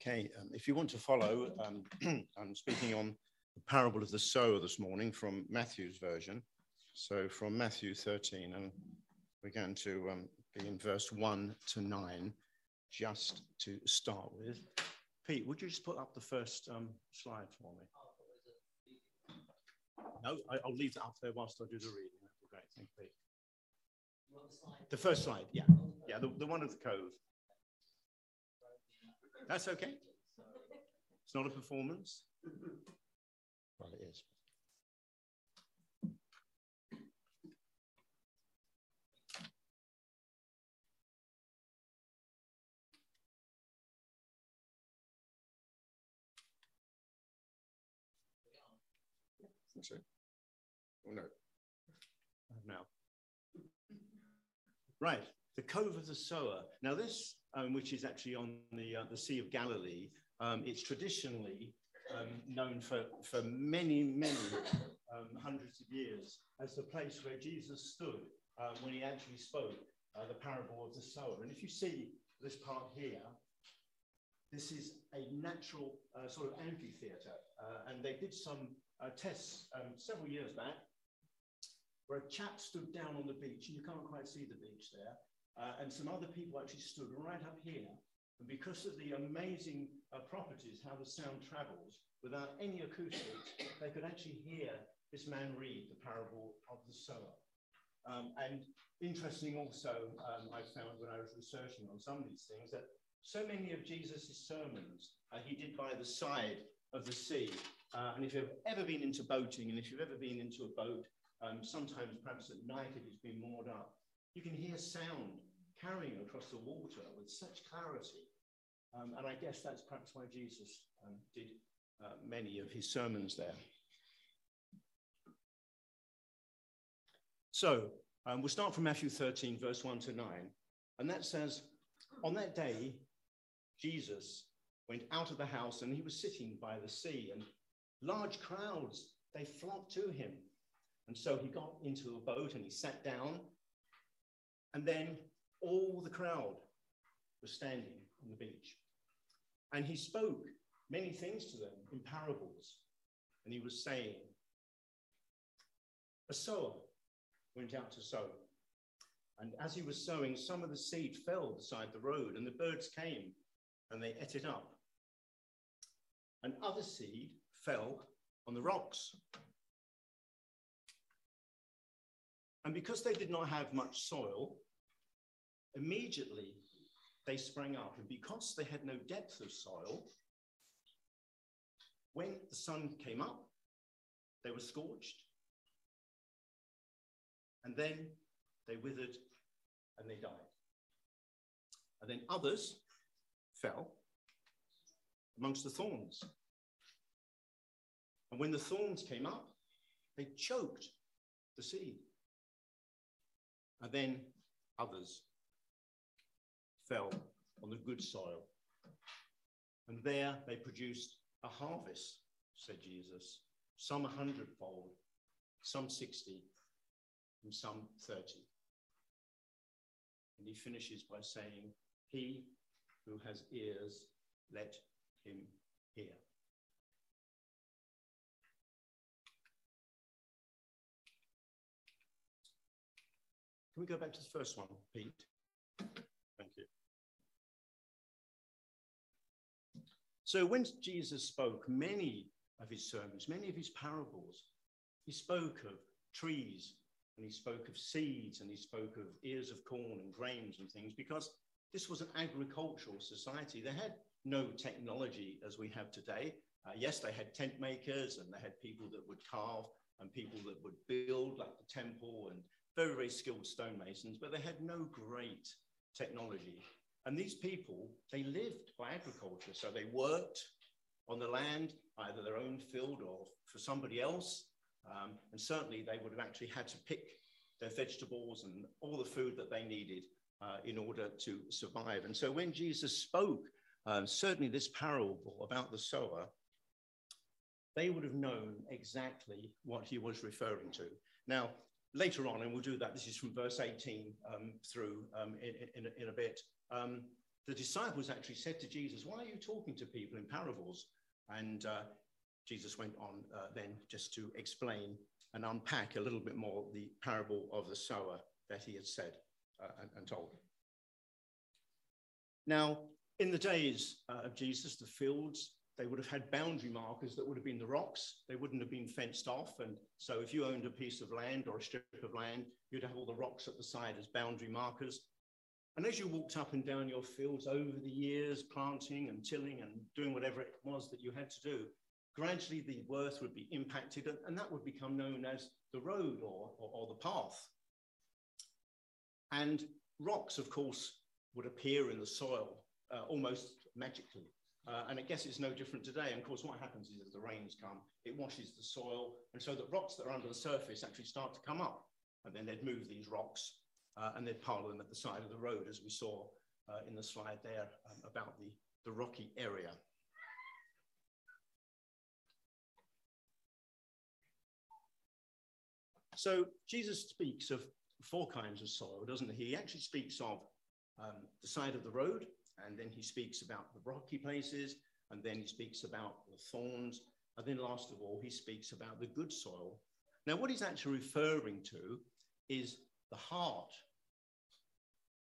Okay, um, if you want to follow, um, I'm speaking on the parable of the sower this morning from Matthew's version. So from Matthew 13, and we're going to um, be in verse 1 to 9, just to start with. Pete, would you just put up the first um, slide for me? No, I, will leave that up there whilst I do the reading. That'd be great. Thank you, Pete. The first slide, yeah. Yeah, the, the one of the cove. That's okay. It's not a performance. Well, it is. So, oh no. Now. Right, the Cove of the Sower. Now, this um, which is actually on the, uh, the Sea of Galilee. Um, it's traditionally um, known for, for many, many um, hundreds of years as the place where Jesus stood uh, when he actually spoke uh, the parable of the sower. And if you see this part here, this is a natural uh, sort of amphitheatre. Uh, and they did some uh, tests um, several years back where a chap stood down on the beach, and you can't quite see the beach there, uh, and some other people actually stood right up here. And because of the amazing uh, properties, how the sound travels, without any acoustics, they could actually hear this man read the parable of the sower. Um, and interesting also, um, I found when I was researching on some of these things that so many of Jesus' sermons uh, he did by the side of the sea. Uh, and if you've ever been into boating, and if you've ever been into a boat, um, sometimes perhaps at night if it's been moored up, you can hear sound carrying across the water with such clarity. Um, and I guess that's perhaps why Jesus um, did uh, many of his sermons there. So um, we'll start from Matthew 13, verse 1 to 9. And that says, On that day, Jesus went out of the house and he was sitting by the sea, and large crowds, they flocked to him. And so he got into a boat and he sat down. And then all the crowd was standing on the beach. And he spoke many things to them in parables. And he was saying, A sower went out to sow. And as he was sowing, some of the seed fell beside the road, and the birds came and they ate it up. And other seed fell on the rocks. And because they did not have much soil, immediately they sprang up. And because they had no depth of soil, when the sun came up, they were scorched. And then they withered and they died. And then others fell amongst the thorns. And when the thorns came up, they choked the seed. And then others fell on the good soil. And there they produced a harvest, said Jesus, some a hundredfold, some 60, and some 30. And he finishes by saying, He who has ears, let him hear. Can we go back to the first one, Pete? Thank you. So when Jesus spoke many of his sermons, many of his parables, he spoke of trees and he spoke of seeds and he spoke of ears of corn and grains and things because this was an agricultural society. They had no technology as we have today. Uh, yes, they had tent makers and they had people that would carve and people that would build, like the temple, and very, very skilled stonemasons, but they had no great technology. And these people, they lived by agriculture. So they worked on the land, either their own field or for somebody else. Um, and certainly they would have actually had to pick their vegetables and all the food that they needed uh, in order to survive. And so when Jesus spoke, um, certainly this parable about the sower, they would have known exactly what he was referring to. Now, later on, and we'll do that, this is from verse 18 um, through um, in, in, in, a bit, um, the disciples actually said to Jesus, Why are you talking to people in parables? And uh, Jesus went on uh, then just to explain and unpack a little bit more the parable of the sower that he had said uh, and, and, told. Now, in the days uh, of Jesus, the fields, they would have had boundary markers that would have been the rocks. They wouldn't have been fenced off. And so if you owned a piece of land or a strip of land, you'd have all the rocks at the side as boundary markers. And as you walked up and down your fields over the years, planting and tilling and doing whatever it was that you had to do, gradually the earth would be impacted and, and that would become known as the road or, or, or the path. And rocks, of course, would appear in the soil uh, almost magically. Uh, and I guess it's no different today. And of course, what happens is as the rains come, it washes the soil. And so that rocks that are under the surface actually start to come up. And then they'd move these rocks uh, and they'd pile them at the side of the road, as we saw uh, in the slide there um, about the, the rocky area. So Jesus speaks of four kinds of soil, doesn't he? He actually speaks of um, the side of the road, and then he speaks about the rocky places, and then he speaks about the thorns, and then last of all, he speaks about the good soil. Now, what he's actually referring to is the heart.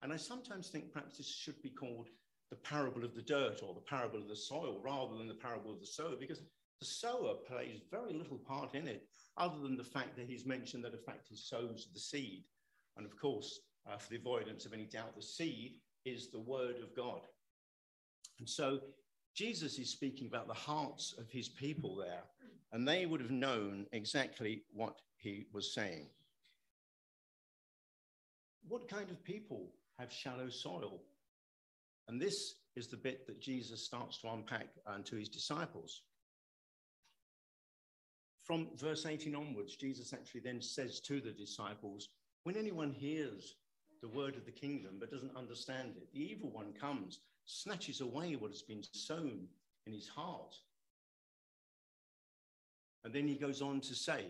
And I sometimes think perhaps this should be called the parable of the dirt or the parable of the soil rather than the parable of the sower, because the sower plays very little part in it, other than the fact that he's mentioned that, in fact, he sows the seed. And of course, uh, for the avoidance of any doubt, the seed is the word of God. And so Jesus is speaking about the hearts of his people there, and they would have known exactly what he was saying. What kind of people have shallow soil? And this is the bit that Jesus starts to unpack unto his disciples from verse 18 onwards, Jesus actually then says to the disciples, When anyone hears the word of the kingdom but doesn't understand it, the evil one comes, snatches away what has been sown in his heart. And then he goes on to say,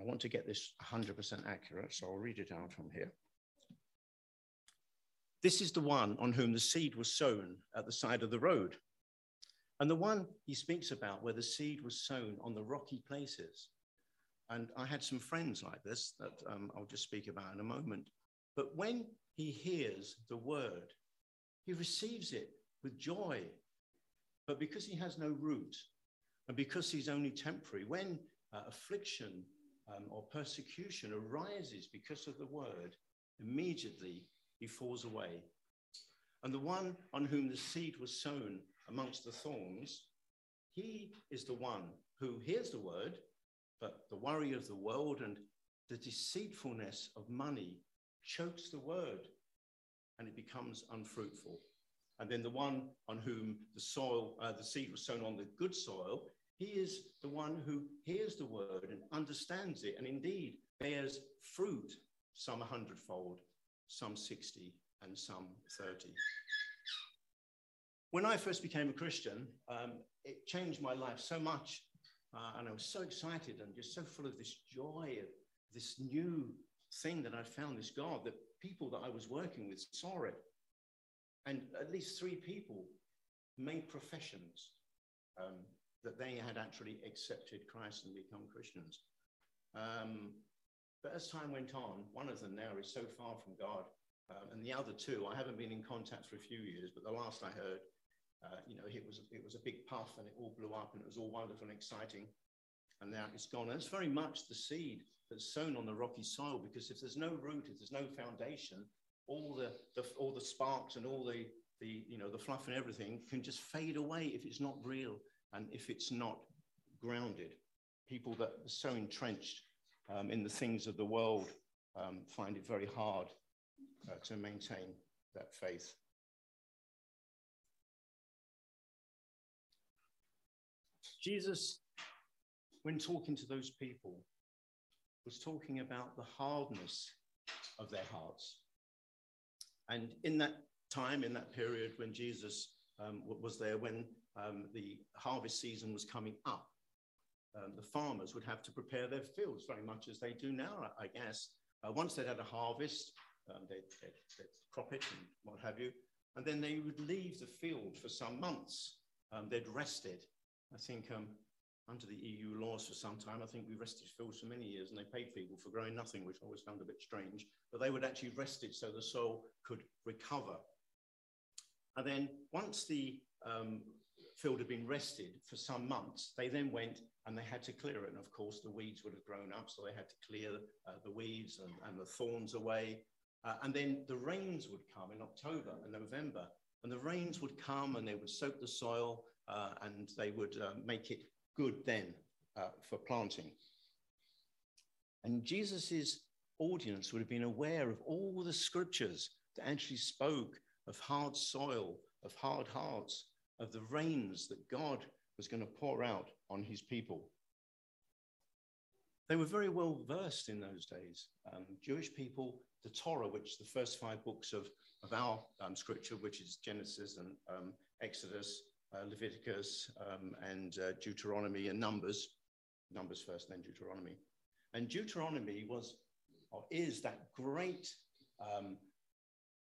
I want to get this 100% accurate, so I'll read it out from here. This is the one on whom the seed was sown at the side of the road. And the one he speaks about where the seed was sown on the rocky places. And I had some friends like this that um, I'll just speak about in a moment. But when he hears the word, he receives it with joy. But because he has no root, and because he's only temporary, when uh, affliction um, or persecution arises because of the word, immediately he falls away. And the one on whom the seed was sown amongst the thorns, he is the one who hears the word, but the worry of the world and the deceitfulness of money chokes the word and it becomes unfruitful. And then the one on whom the soil, uh, the seed was sown on the good soil, he is the one who hears the word and understands it and indeed bears fruit, some a hundredfold, some 60, and some 30. When I first became a Christian, um, it changed my life so much. Uh, and I was so excited and just so full of this joy of this new thing that I found, this God, that people that I was working with saw it. And at least three people made professions um, that they had actually accepted Christ and become Christians. Um, but as time went on, one of them now is so far from God. Um, and the other two, I haven't been in contact for a few years, but the last I heard, uh, you know, it was it was a big puff and it all blew up and it was all wonderful and exciting, and now it's gone. And it's very much the seed that's sown on the rocky soil because if there's no root, if there's no foundation, all the, the all the sparks and all the the you know the fluff and everything can just fade away if it's not real and if it's not grounded. People that are so entrenched um, in the things of the world um, find it very hard uh, to maintain that faith. Jesus, when talking to those people, was talking about the hardness of their hearts. And in that time, in that period when Jesus um, was there, when um, the harvest season was coming up, um, the farmers would have to prepare their fields very much as they do now, I guess. Uh, once they'd had a harvest, um, they'd, they'd, they'd, crop it and what have you. And then they would leave the field for some months. Um, they'd rested. I think um, under the EU laws for some time, I think we rested fields for many years and they paid people for growing nothing, which I always found a bit strange. But they would actually rest it so the soil could recover. And then once the um, field had been rested for some months, they then went and they had to clear it. And of course, the weeds would have grown up, so they had to clear uh, the weeds and, and, the thorns away. Uh, and then the rains would come in October and November, and the rains would come and they would soak the soil uh, and they would uh, make it good then uh, for planting. And Jesus's audience would have been aware of all the scriptures that actually spoke of hard soil, of hard hearts, of the rains that God was going to pour out on his people. They were very well versed in those days. Um, Jewish people, the Torah, which the first five books of, of our um, scripture, which is Genesis and um, Exodus, uh, Leviticus, um, and uh, Deuteronomy and Numbers, Numbers first, then Deuteronomy. And Deuteronomy was or is that great um,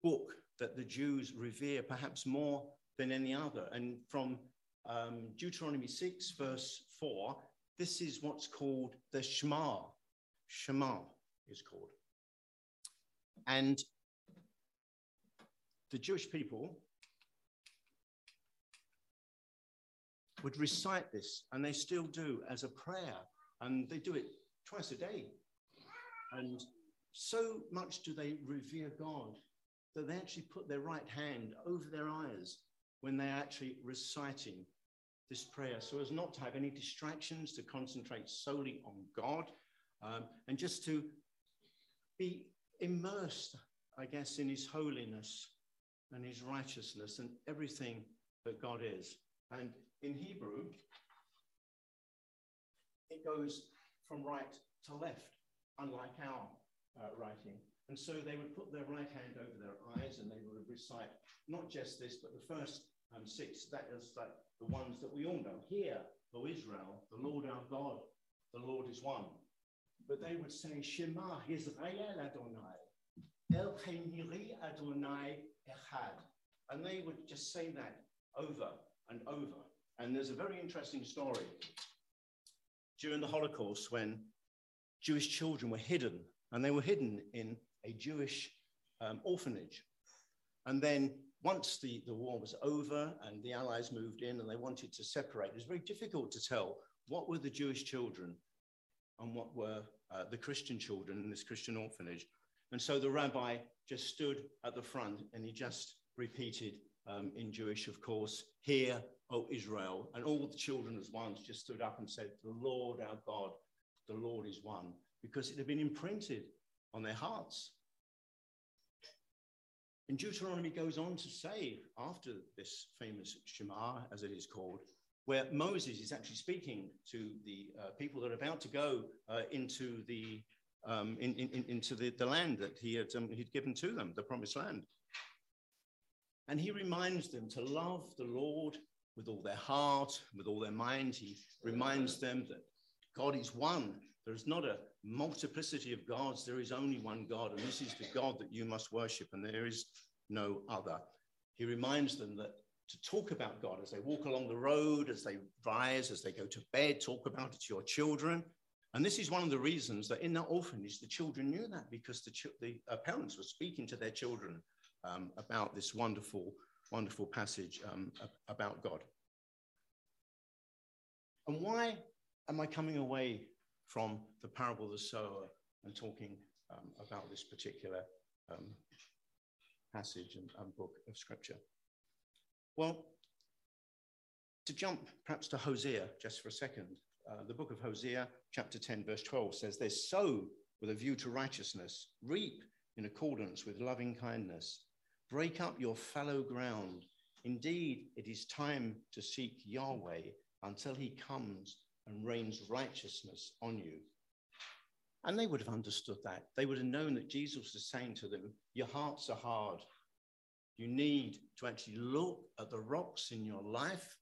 book that the Jews revere perhaps more than any other. And from um, Deuteronomy 6, verse 4, this is what's called the Shema. Shema is called. And the Jewish people would recite this, and they still do as a prayer, and they do it twice a day. And so much do they revere God that they actually put their right hand over their eyes when they're actually reciting this prayer so as not to have any distractions, to concentrate solely on God, um, and just to be immersed, I guess, in His holiness and His righteousness and everything that God is. And in Hebrew, it goes from right to left, unlike our uh, writing. And so they would put their right hand over their eyes and they would recite not just this, but the first um, six, that is like the ones that we all know. Hear, O Israel, the Lord our God, the Lord is one. But they would say, Shema Israel Adonai, El Cheniri Adonai Echad. And they would just say that over and over. And there's a very interesting story. During the Holocaust, when Jewish children were hidden, and they were hidden in a Jewish um, orphanage. And then once the, the war was over and the Allies moved in and they wanted to separate, it was very difficult to tell what were the Jewish children and what were uh, the Christian children in this Christian orphanage. And so the rabbi just stood at the front and he just repeated um, in Jewish, of course, Hear, O Israel. And all the children as ones just stood up and said, The Lord our God, the Lord is one, because it had been imprinted on their hearts. And Deuteronomy goes on to say, after this famous Shema, as it is called, where Moses is actually speaking to the uh, people that are about to go uh, into the um, in, in, into the, the land that he had um, he'd given to them, the promised land. And he reminds them to love the Lord with all their heart, with all their mind. He reminds them that God is one. There is not a multiplicity of gods. There is only one God, and this is the God that you must worship, and there is no other. He reminds them that to talk about God as they walk along the road, as they rise, as they go to bed, talk about it to your children. And this is one of the reasons that in that orphanage, the children knew that because the, the uh, parents were speaking to their children um, about this wonderful, wonderful passage um, about God. And why am I coming away from the parable of the sower and talking um, about this particular um, passage and, and, book of scripture? Well, to jump perhaps to Hosea just for a second, uh, the book of Hosea, chapter 10, verse 12 says, They sow with a view to righteousness, reap in accordance with loving kindness, break up your fallow ground. Indeed, it is time to seek Yahweh until he comes and rains righteousness on you. And they would have understood that. They would have known that Jesus was saying to them, Your hearts are hard. You need to actually look at the rocks in your life,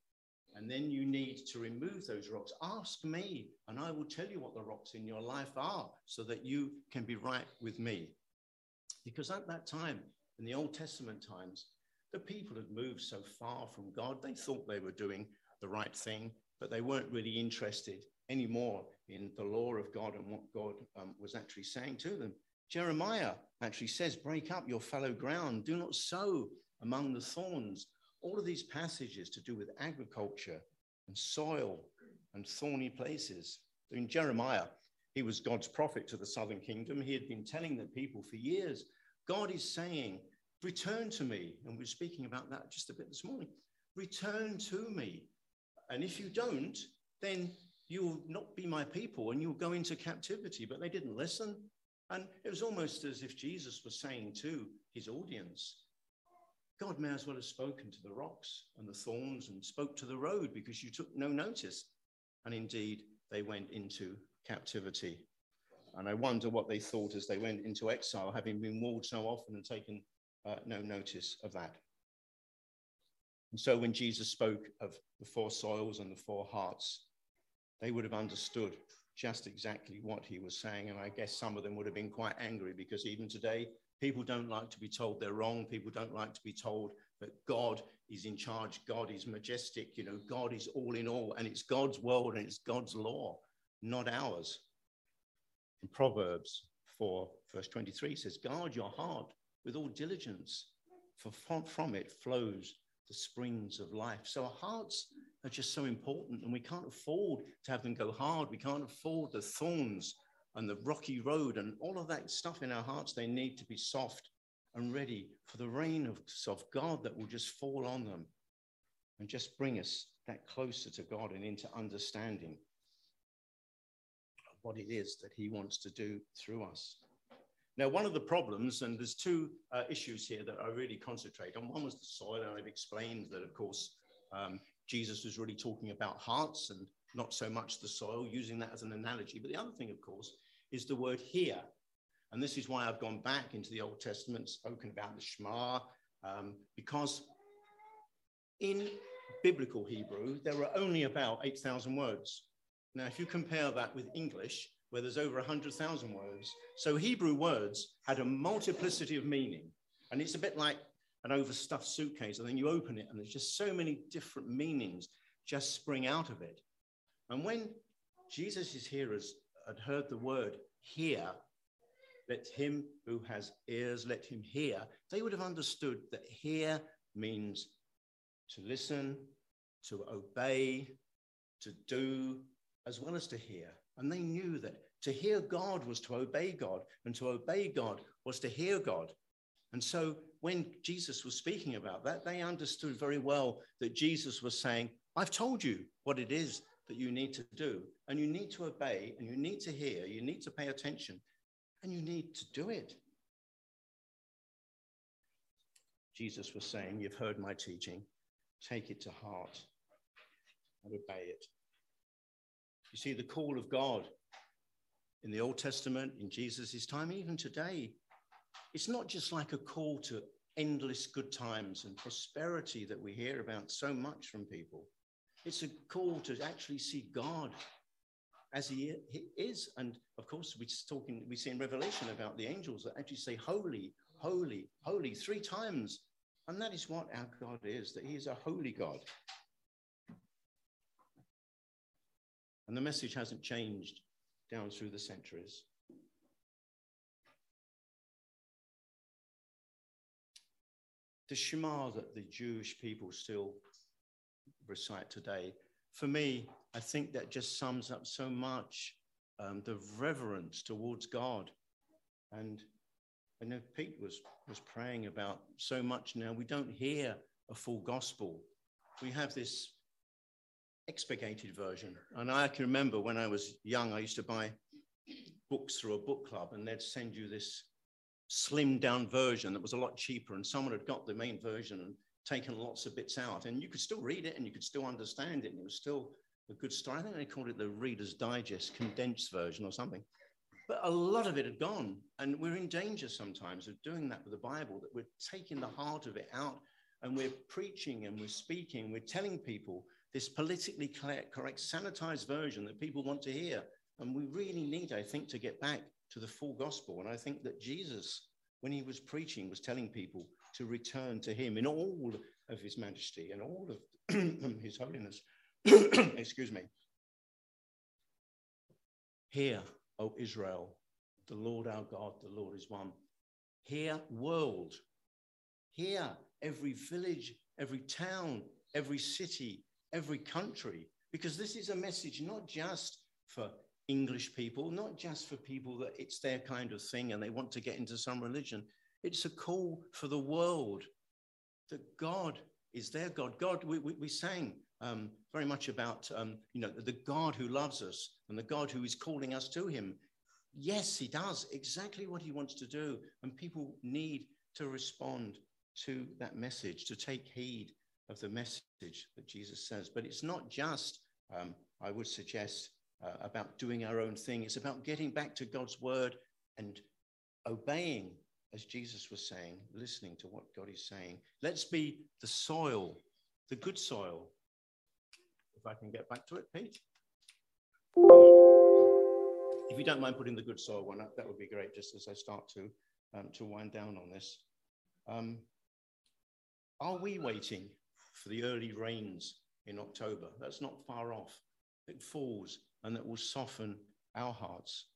and then you need to remove those rocks. Ask me, and I will tell you what the rocks in your life are so that you can be right with me. Because at that time, in the Old Testament times, the people had moved so far from God, they thought they were doing the right thing, but they weren't really interested anymore in the law of God and what God um, was actually saying to them. Jeremiah actually says, Break up your fallow ground, do not sow among the thorns. All of these passages to do with agriculture and soil and thorny places. In Jeremiah, he was God's prophet to the southern kingdom. He had been telling the people for years, God is saying, Return to me. And we are speaking about that just a bit this morning. Return to me. And if you don't, then you will not be my people and you'll go into captivity. But they didn't listen. And it was almost as if Jesus was saying to his audience, God may as well have spoken to the rocks and the thorns and spoke to the road because you took no notice. And indeed, they went into captivity. And I wonder what they thought as they went into exile, having been warned so often and taken uh, no notice of that. And so when Jesus spoke of the four soils and the four hearts, they would have understood just exactly what he was saying. And I guess some of them would have been quite angry because even today, people don't like to be told they're wrong. People don't like to be told that God is in charge. God is majestic. You know, God is all in all. And it's God's world and it's God's law, not ours. In Proverbs 4, verse 23 says, Guard your heart with all diligence, for from, from it flows the springs of life. So our hearts are just so important, and we can't afford to have them go hard. We can't afford the thorns and the rocky road and all of that stuff in our hearts. They need to be soft and ready for the rain of, of God that will just fall on them and just bring us that closer to God and into understanding of what it is that He wants to do through us. Now, one of the problems, and there's two uh, issues here that I really concentrate on. One was the soil, and I've explained that, of course, um, Jesus was really talking about hearts and not so much the soil, using that as an analogy. But the other thing, of course, is the word hear. And this is why I've gone back into the Old Testament, spoken about the Shema, um, because in biblical Hebrew, there are only about 8,000 words. Now, if you compare that with English, where there's over 100,000 words. So Hebrew words had a multiplicity of meaning. And it's a bit like an overstuffed suitcase. And then you open it, and there's just so many different meanings just spring out of it. And when Jesus' hearers had heard the word hear, let him who has ears, let him hear, they would have understood that hear means to listen, to obey, to do, as well as to hear. And they knew that to hear God was to obey God, and to obey God was to hear God. And so when Jesus was speaking about that, they understood very well that Jesus was saying, I've told you what it is that you need to do, and you need to obey, and you need to hear, you need to pay attention, and you need to do it. Jesus was saying, You've heard my teaching, take it to heart and obey it. You see, the call of God in the Old Testament, in Jesus' time, even today, it's not just like a call to endless good times and prosperity that we hear about so much from people. It's a call to actually see God as he, is. And of course, we're talking, we see in Revelation about the angels that actually say, Holy, holy, holy, three times. And that is what our God is, that he is a holy God. And the message hasn't changed down through the centuries. The Shema that the Jewish people still recite today, for me, I think that just sums up so much um, the reverence towards God. And I know Pete was, was praying about so much now. We don't hear a full gospel. We have this expurgated version. And I can remember when I was young, I used to buy books through a book club, and they'd send you this slimmed down version that was a lot cheaper. And someone had got the main version and taken lots of bits out. And you could still read it and you could still understand it. And it was still a good story. I think they called it the Reader's Digest condensed version or something. But a lot of it had gone. And we're in danger sometimes of doing that with the Bible, that we're taking the heart of it out and we're preaching and we're speaking, we're telling people this politically correct, sanitized version that people want to hear. And we really need, I think, to get back to the full gospel. And I think that Jesus when he was preaching, was telling people to return to him in all of his majesty and all of his holiness. Excuse me. Hear, O Israel, the Lord our God, the Lord is one. Hear, world. Hear, every village, every town, every city, every country, because this is a message not just for English people, not just for people that it's their kind of thing and they want to get into some religion. It's a call for the world that God is their God. God, we, we, we sang um, very much about, um, you know, the God who loves us and the God who is calling us to him. Yes, he does exactly what he wants to do. And people need to respond to that message, to take heed of the message that Jesus says. But it's not just, um, I would suggest, uh, about doing our own thing. It's about getting back to God's word and obeying, as Jesus was saying, listening to what God is saying. Let's be the soil, the good soil. If I can get back to it, Pete. If you don't mind putting the good soil one up, that would be great, just as I start to, um, to wind down on this. Um, are we waiting for the early rains in October? That's not far off. It falls and that will soften our hearts.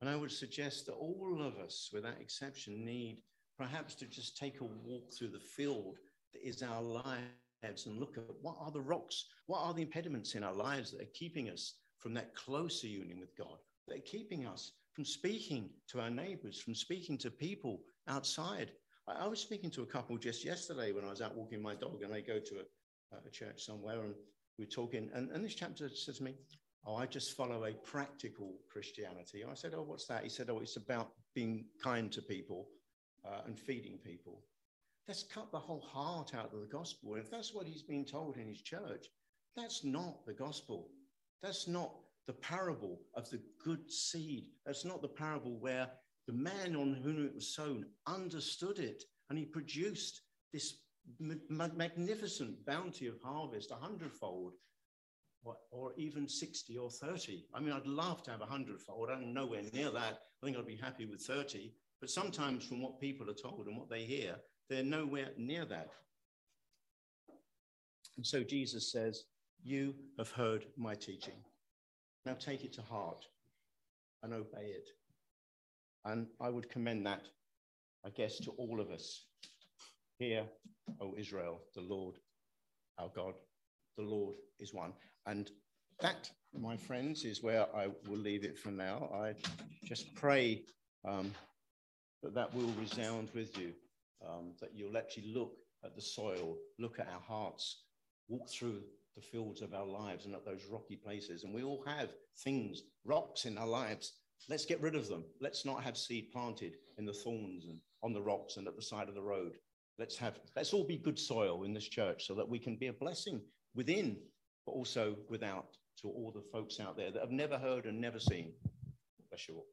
And I would suggest that all of us, without exception, need perhaps to just take a walk through the field that is our lives and look at what are the rocks, what are the impediments in our lives that are keeping us from that closer union with God, that are keeping us from speaking to our neighbors, from speaking to people outside. I, I was speaking to a couple just yesterday when I was out walking my dog, and they go to a, a church somewhere, and we are talking, and, and this chapter says to me, Oh, I just follow a practical Christianity. I said, Oh, what's that? He said, Oh, it's about being kind to people uh, and feeding people. Let's cut the whole heart out of the gospel. And if that's what he's been told in his church, that's not the gospel. That's not the parable of the good seed. That's not the parable where the man on whom it was sown understood it and he produced this magnificent bounty of harvest a hundredfold or, or, even 60 or 30. I mean, I'd love to have a hundredfold. I'm nowhere near that. I think I'd be happy with 30. But sometimes, from what people are told and what they hear, they're nowhere near that. And so Jesus says, You have heard my teaching. Now take it to heart and obey it. And I would commend that, I guess, to all of us. Hear, O Israel, the Lord our God, the Lord is one. And that, my friends, is where I will leave it for now. I just pray um, that that will resound with you, um, that you'll actually look at the soil, look at our hearts, walk through the fields of our lives and at those rocky places. And we all have things, rocks in our lives. Let's get rid of them. Let's not have seed planted in the thorns and on the rocks and at the side of the road. Let's have, let's all be good soil in this church so that we can be a blessing within but also without to all the folks out there that have never heard and never seen. Bless you all.